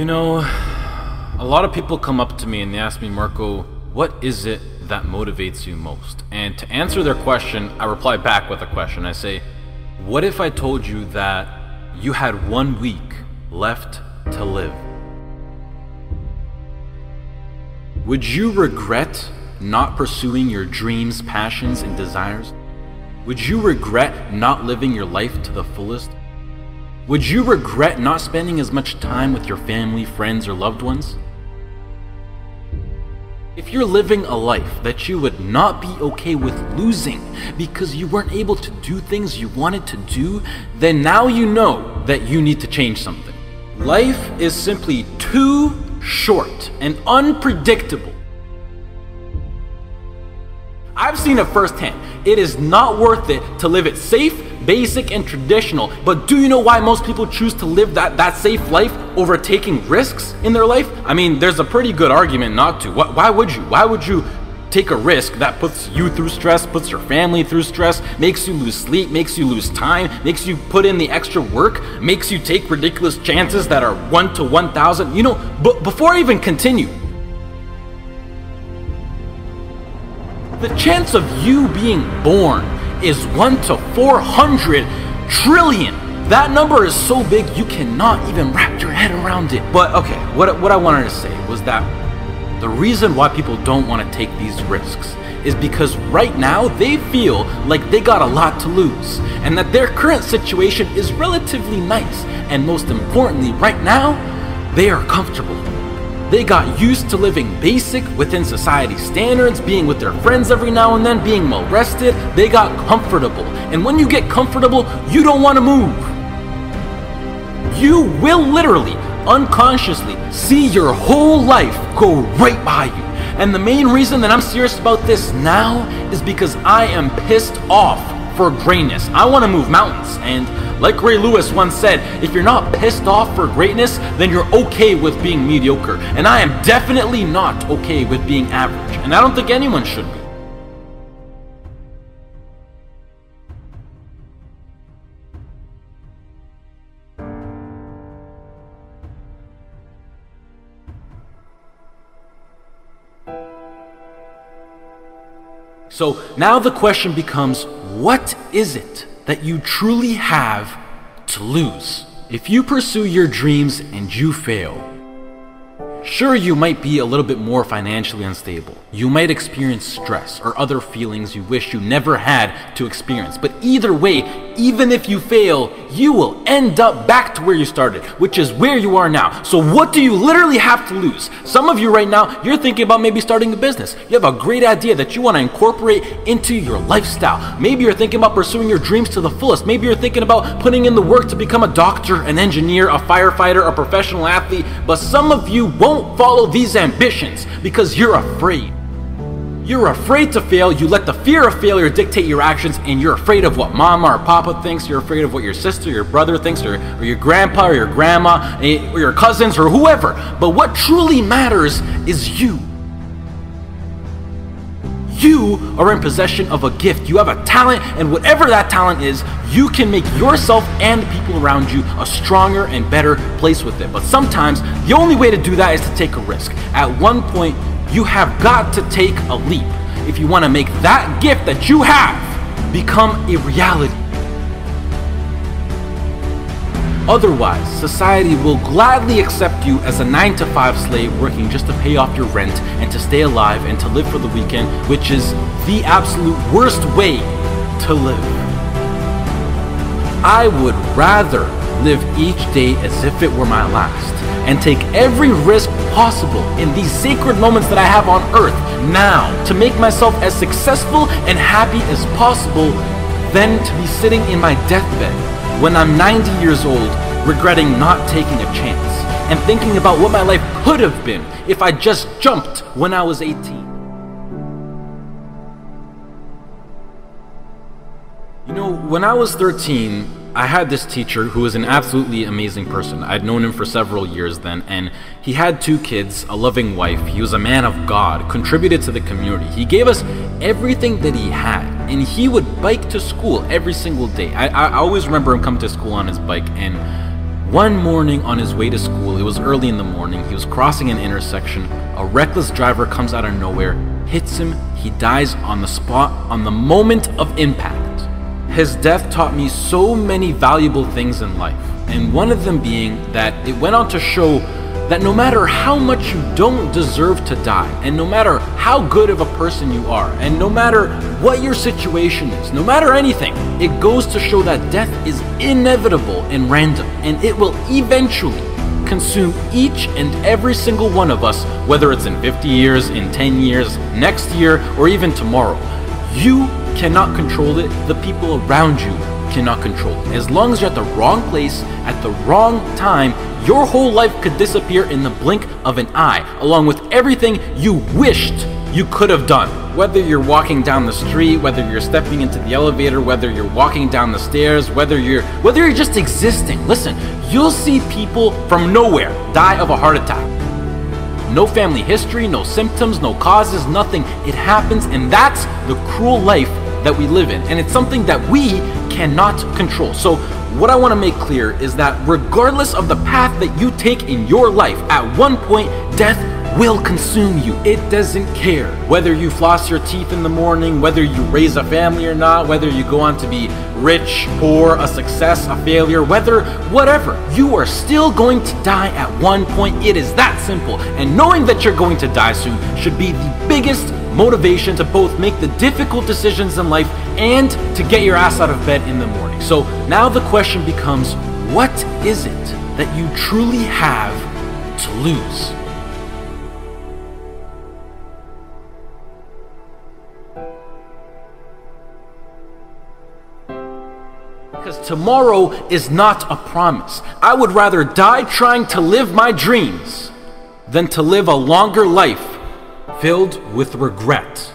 You know, a lot of people come up to me and they ask me, Marco, what is it that motivates you most? And to answer their question, I reply back with a question. I say, What if I told you that you had one week left to live? Would you regret not pursuing your dreams, passions, and desires? Would you regret not living your life to the fullest? Would you regret not spending as much time with your family, friends, or loved ones? If you're living a life that you would not be okay with losing because you weren't able to do things you wanted to do, then now you know that you need to change something. Life is simply too short and unpredictable. I've seen it firsthand. It is not worth it to live it safe basic and traditional. But do you know why most people choose to live that, that safe life over taking risks in their life? I mean, there's a pretty good argument not to. Why would you? Why would you take a risk that puts you through stress, puts your family through stress, makes you lose sleep, makes you lose time, makes you put in the extra work, makes you take ridiculous chances that are 1 to 1,000. You know, but before I even continue, the chance of you being born is 1 to 400 trillion. That number is so big you cannot even wrap your head around it. But okay, what, what I wanted to say was that the reason why people don't want to take these risks is because right now they feel like they got a lot to lose and that their current situation is relatively nice. And most importantly, right now, they are comfortable. They got used to living basic within society standards, being with their friends every now and then, being well rested. They got comfortable. And when you get comfortable, you don't want to move. You will literally, unconsciously, see your whole life go right by you. And the main reason that I'm serious about this now is because I am pissed off for greatness. I want to move mountains. And like Ray Lewis once said, if you're not pissed off for greatness, then you're okay with being mediocre. And I am definitely not okay with being average. And I don't think anyone should be. So now the question becomes what is it that you truly have to lose. If you pursue your dreams and you fail, Sure, you might be a little bit more financially unstable. You might experience stress or other feelings you wish you never had to experience. But either way, even if you fail, you will end up back to where you started, which is where you are now. So what do you literally have to lose? Some of you right now, you're thinking about maybe starting a business. You have a great idea that you want to incorporate into your lifestyle. Maybe you're thinking about pursuing your dreams to the fullest. Maybe you're thinking about putting in the work to become a doctor, an engineer, a firefighter, a professional athlete. But some of you won't don't follow these ambitions because you're afraid. You're afraid to fail, you let the fear of failure dictate your actions, and you're afraid of what mama or papa thinks, you're afraid of what your sister, your brother thinks, or, or your grandpa, or your grandma, eh, or your cousins, or whoever. But what truly matters is you. You are in possession of a gift. You have a talent, and whatever that talent is, you can make yourself and the people around you a stronger and better place with it. But sometimes the only way to do that is to take a risk. At one point, you have got to take a leap if you want to make that gift that you have become a reality. Otherwise, society will gladly accept you as a 9 to 5 slave working just to pay off your rent and to stay alive and to live for the weekend, which is the absolute worst way to live. I would rather live each day as if it were my last and take every risk possible in these sacred moments that I have on earth now to make myself as successful and happy as possible than to be sitting in my deathbed when I'm 90 years old, regretting not taking a chance and thinking about what my life could have been if I just jumped when I was 18. You know, when I was 13, I had this teacher who was an absolutely amazing person. I'd known him for several years then, and he had two kids, a loving wife. He was a man of God, contributed to the community. He gave us everything that he had, and he would bike to school every single day. I, I always remember him coming to school on his bike, and One morning on his way to school, it was early in the morning, he was crossing an intersection. A reckless driver comes out of nowhere, hits him, he dies on the spot on the moment of impact. His death taught me so many valuable things in life, and one of them being that it went on to show that no matter how much you don't deserve to die, and no matter how good of a person you are, and no matter what your situation is, no matter anything, it goes to show that death is inevitable and random, and it will eventually consume each and every single one of us, whether it's in 50 years, in 10 years, next year, or even tomorrow. You cannot control it, the people around you cannot control it. As long as you're at the wrong place, at the wrong time, your whole life could disappear in the blink of an eye, along with everything you wished you could have done. Whether you're walking down the street, whether you're stepping into the elevator, whether you're walking down the stairs, whether you're whether you're just existing. Listen, you'll see people from nowhere die of a heart attack. No family history, no symptoms, no causes, nothing. It happens and that's the cruel life that we live in. And it's something that we cannot control. So what I want to make clear is that regardless of the path that you take in your life, at one point, death will consume you. It doesn't care whether you floss your teeth in the morning, whether you raise a family or not, whether you go on to be rich, poor, a success, a failure, whether whatever. You are still going to die at one point. It is that simple. And knowing that you're going to die soon should be the biggest motivation to both make the difficult decisions in life and to get your ass out of bed in the morning. So now the question becomes what is it that you truly have to lose? Tomorrow is not a promise. I would rather die trying to live my dreams than to live a longer life filled with regret.